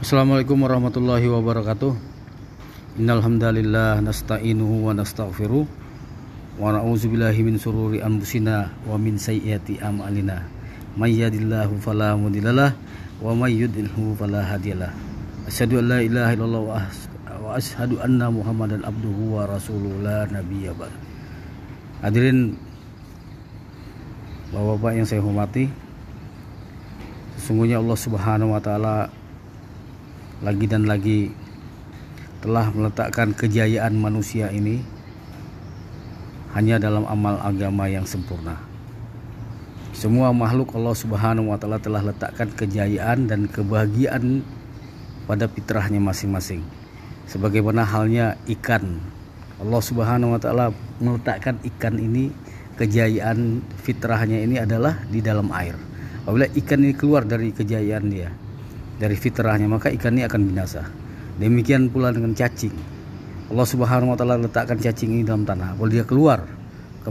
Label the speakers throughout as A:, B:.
A: Assalamualaikum warahmatullahi wabarakatuh. Innal hamdalillah nasta'inuhu wa nastaghfiruh wa na'udzubillahi min sururi anfusina wa min sayyiati a'malina. May yahdihillahu fala mudhillalah wa may yudlilhu fala hadiyalah. Asyhadu an la ilaha illallah wa asyhadu anna Muhammadan abduhu wa rasuluhu la nabiyya ba'd. Hadirin Bapak-bapak yang saya hormati Sesungguhnya Allah Subhanahu wa taala lagi dan lagi telah meletakkan kejayaan manusia ini hanya dalam amal agama yang sempurna. Semua makhluk Allah Subhanahu wa taala telah letakkan kejayaan dan kebahagiaan pada fitrahnya masing-masing. Sebagaimana halnya ikan. Allah Subhanahu wa taala meletakkan ikan ini kejayaan fitrahnya ini adalah di dalam air. Apabila ikan ini keluar dari kejayaan dia, dari fitrahnya maka ikan ini akan binasa. Demikian pula dengan cacing. Allah Subhanahu wa taala letakkan cacing ini dalam tanah. Kalau dia keluar ke,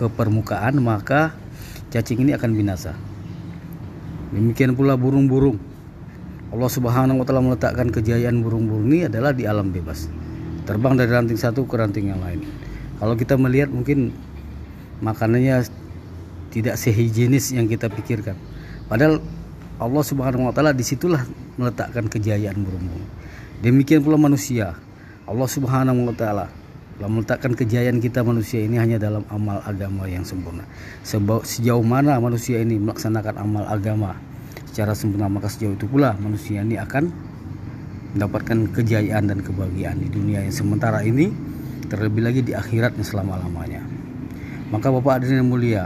A: ke permukaan maka cacing ini akan binasa. Demikian pula burung-burung. Allah Subhanahu wa taala meletakkan kejayaan burung-burung ini adalah di alam bebas. Terbang dari ranting satu ke ranting yang lain. Kalau kita melihat mungkin makanannya tidak sehigienis yang kita pikirkan. Padahal Allah Subhanahu wa taala di situlah meletakkan kejayaan burung-burung. Demikian pula manusia. Allah Subhanahu wa taala telah meletakkan kejayaan kita manusia ini hanya dalam amal agama yang sempurna. Sejauh mana manusia ini melaksanakan amal agama secara sempurna maka sejauh itu pula manusia ini akan mendapatkan kejayaan dan kebahagiaan di dunia yang sementara ini terlebih lagi di akhirat yang selama-lamanya. Maka Bapak hadirin yang mulia,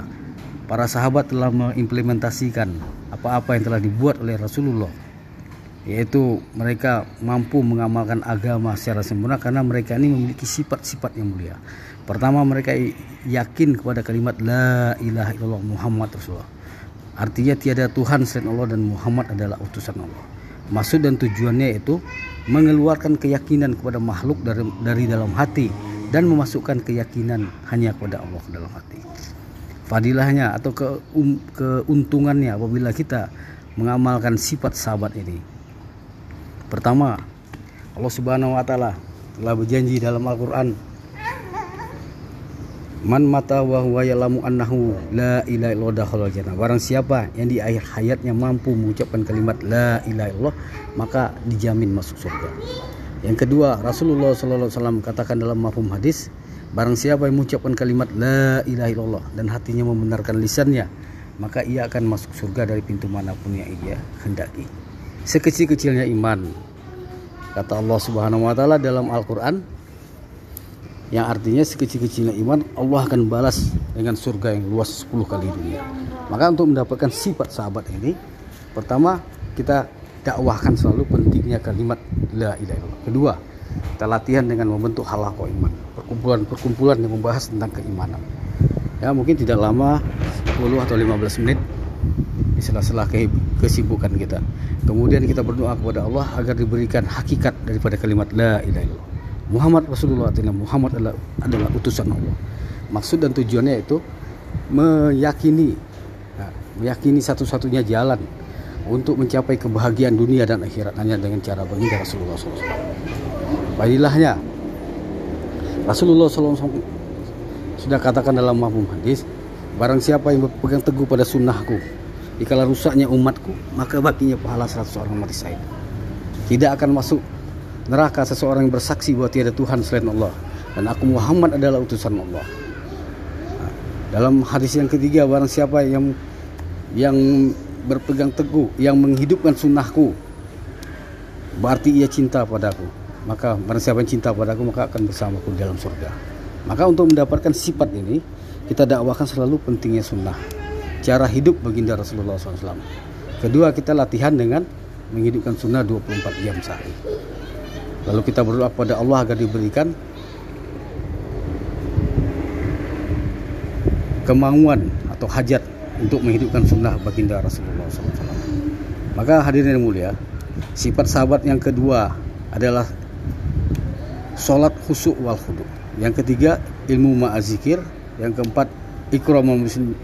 A: para sahabat telah mengimplementasikan apa-apa yang telah dibuat oleh Rasulullah yaitu mereka mampu mengamalkan agama secara sempurna karena mereka ini memiliki sifat-sifat yang mulia. Pertama mereka yakin kepada kalimat la ilaha illallah Muhammad Rasulullah. Artinya tiada Tuhan selain Allah dan Muhammad adalah utusan Allah. Maksud dan tujuannya itu mengeluarkan keyakinan kepada makhluk dari dari dalam hati dan memasukkan keyakinan hanya kepada Allah ke dalam hati fadilahnya atau ke, um, keuntungannya apabila kita mengamalkan sifat sahabat ini. Pertama, Allah Subhanahu wa taala telah berjanji dalam Al-Qur'an Man mata wa huwa ya'lamu annahu la ilaha illallah dakhala jannah. Barang siapa yang di akhir hayatnya mampu mengucapkan kalimat la ilaha illallah, maka dijamin masuk surga. Yang kedua, Rasulullah sallallahu alaihi wasallam katakan dalam mafhum hadis, barang siapa yang mengucapkan kalimat la ilaha illallah dan hatinya membenarkan lisannya, maka ia akan masuk surga dari pintu mana pun yang ia hendaki. Sekecil-kecilnya iman. Kata Allah Subhanahu wa taala dalam Al-Qur'an, yang artinya sekecil-kecilnya iman Allah akan balas dengan surga yang luas 10 kali dunia. Maka untuk mendapatkan sifat sahabat ini, pertama kita dakwahkan selalu pentingnya kalimat la ilaha illallah. Kedua, kita latihan dengan membentuk halaqah iman, perkumpulan-perkumpulan yang membahas tentang keimanan. Ya, mungkin tidak lama 10 atau 15 menit di sela-sela ke- kesibukan kita. Kemudian kita berdoa kepada Allah agar diberikan hakikat daripada kalimat la ilaha illallah. Muhammad Rasulullah Muhammad adalah, adalah utusan Allah. Maksud dan tujuannya itu meyakini nah, meyakini satu-satunya jalan untuk mencapai kebahagiaan dunia dan akhirat hanya dengan cara baginda Rasulullah SAW. Baiklah Rasulullah SAW sudah katakan dalam mafhum hadis, barang siapa yang berpegang teguh pada sunnahku, dikala rusaknya umatku, maka baginya pahala 100 orang mati syahid. Tidak akan masuk neraka seseorang yang bersaksi bahwa tiada Tuhan selain Allah dan aku Muhammad adalah utusan Allah. Nah, dalam hadis yang ketiga barang siapa yang yang berpegang teguh yang menghidupkan sunnahku berarti ia cinta padaku maka barang siapa yang cinta padaku maka akan bersamaku di dalam surga. Maka untuk mendapatkan sifat ini kita dakwahkan selalu pentingnya sunnah. Cara hidup baginda Rasulullah SAW kedua kita latihan dengan menghidupkan sunnah 24 jam sehari. Lalu kita berdoa pada Allah agar diberikan kemauan atau hajat untuk menghidupkan sunnah baginda Rasulullah SAW. Maka hadirin yang mulia, sifat sahabat yang kedua adalah sholat khusyuk wal khudu. Yang ketiga ilmu ma'azikir. Yang keempat ikramul muslim,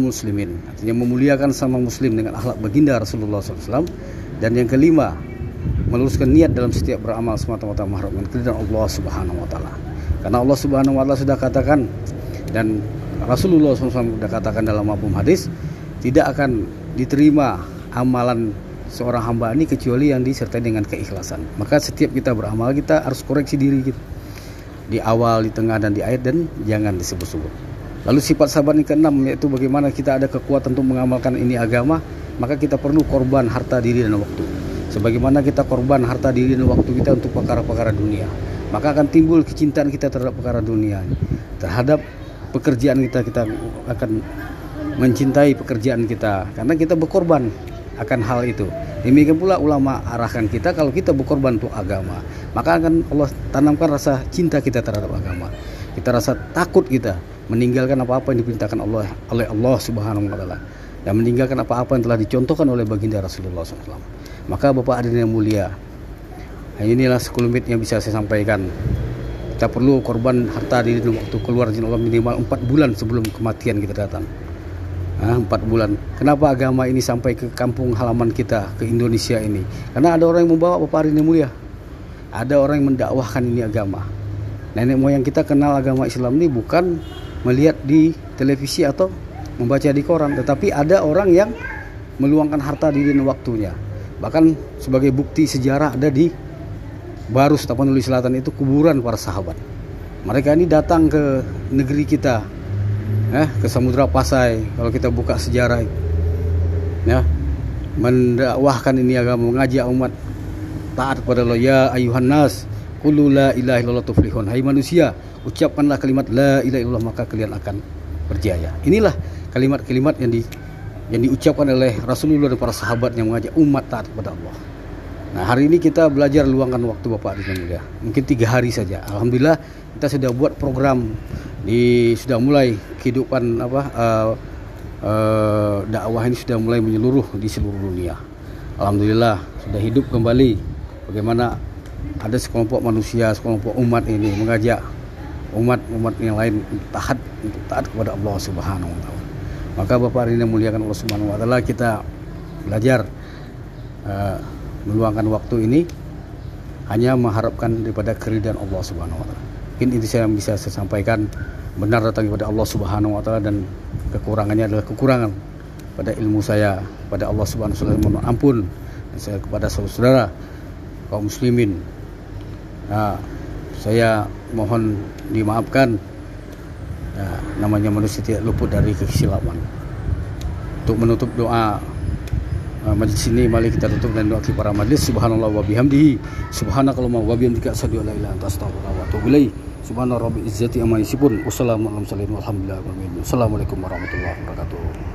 A: muslimin. Artinya memuliakan sama muslim dengan akhlak baginda Rasulullah SAW. Dan yang kelima, meluruskan niat dalam setiap beramal semata-mata mengharapkan keridhaan Allah Subhanahu wa taala. Karena Allah Subhanahu wa taala sudah katakan dan Rasulullah SAW sudah katakan dalam mabum hadis tidak akan diterima amalan seorang hamba ini kecuali yang disertai dengan keikhlasan. Maka setiap kita beramal kita harus koreksi diri kita di awal, di tengah dan di akhir dan jangan disebut-sebut. Lalu sifat sabar yang keenam yaitu bagaimana kita ada kekuatan untuk mengamalkan ini agama, maka kita perlu korban harta diri dan waktu. Sebagaimana kita korban harta diri dan waktu kita untuk perkara-perkara dunia, maka akan timbul kecintaan kita terhadap perkara dunia, terhadap pekerjaan kita kita akan mencintai pekerjaan kita karena kita berkorban akan hal itu. Demikian pula ulama arahkan kita kalau kita berkorban untuk agama, maka akan Allah tanamkan rasa cinta kita terhadap agama. Kita rasa takut kita meninggalkan apa-apa yang diperintahkan Allah oleh Allah Subhanahu wa taala dan meninggalkan apa-apa yang telah dicontohkan oleh baginda Rasulullah SAW. Maka Bapak hadirin yang mulia, inilah sekelumit yang bisa saya sampaikan. Kita perlu korban harta diri waktu keluar jin Allah minimal 4 bulan sebelum kematian kita datang. Nah, 4 bulan. Kenapa agama ini sampai ke kampung halaman kita, ke Indonesia ini? Karena ada orang yang membawa Bapak hadirin yang mulia. Ada orang yang mendakwahkan ini agama. Nenek moyang kita kenal agama Islam ini bukan melihat di televisi atau membaca di koran, tetapi ada orang yang meluangkan harta diri dan waktunya. Bahkan sebagai bukti sejarah ada di Barus Tapanuli Selatan itu kuburan para sahabat. Mereka ini datang ke negeri kita, eh, ke Samudra Pasai. Kalau kita buka sejarah, ya, mendakwahkan ini agama, mengajak umat taat kepada Allah. Ya ayuhan nas, qulu la ilaha illallah tuflihun. Hai manusia, ucapkanlah kalimat la ilaha illallah maka kalian akan berjaya. Inilah kalimat-kalimat yang di yang diucapkan oleh Rasulullah dan para sahabat yang mengajak umat taat kepada Allah. Nah hari ini kita belajar luangkan waktu Bapak di mulia. Mungkin tiga hari saja. Alhamdulillah kita sudah buat program di sudah mulai kehidupan apa uh, uh, dakwah ini sudah mulai menyeluruh di seluruh dunia. Alhamdulillah sudah hidup kembali. Bagaimana ada sekelompok manusia, sekelompok umat ini mengajak umat-umat yang lain taat untuk taat kepada Allah Subhanahu wa. Maka Bapak hari ini muliakan Allah Subhanahu wa taala kita belajar uh, meluangkan waktu ini hanya mengharapkan daripada keridhaan Allah Subhanahu wa taala. Mungkin itu saya bisa saya sampaikan benar datang kepada Allah Subhanahu wa taala dan kekurangannya adalah kekurangan pada ilmu saya pada Allah Subhanahu wa taala mohon ampun dan saya kepada saudara kaum muslimin. Nah, saya mohon dimaafkan ya, namanya manusia tidak luput dari kesilapan untuk menutup doa majlis ini mari kita tutup dan doa para majlis. Subhanallah wa bihamdihi. Subhanakallahumma wa bihamdika asyhadu an la ilaha anta astaghfiruka wa atubu ilaik subhana rabbil izzati amma yasifun. Wassalamu alaikum warahmatullahi wabarakatuh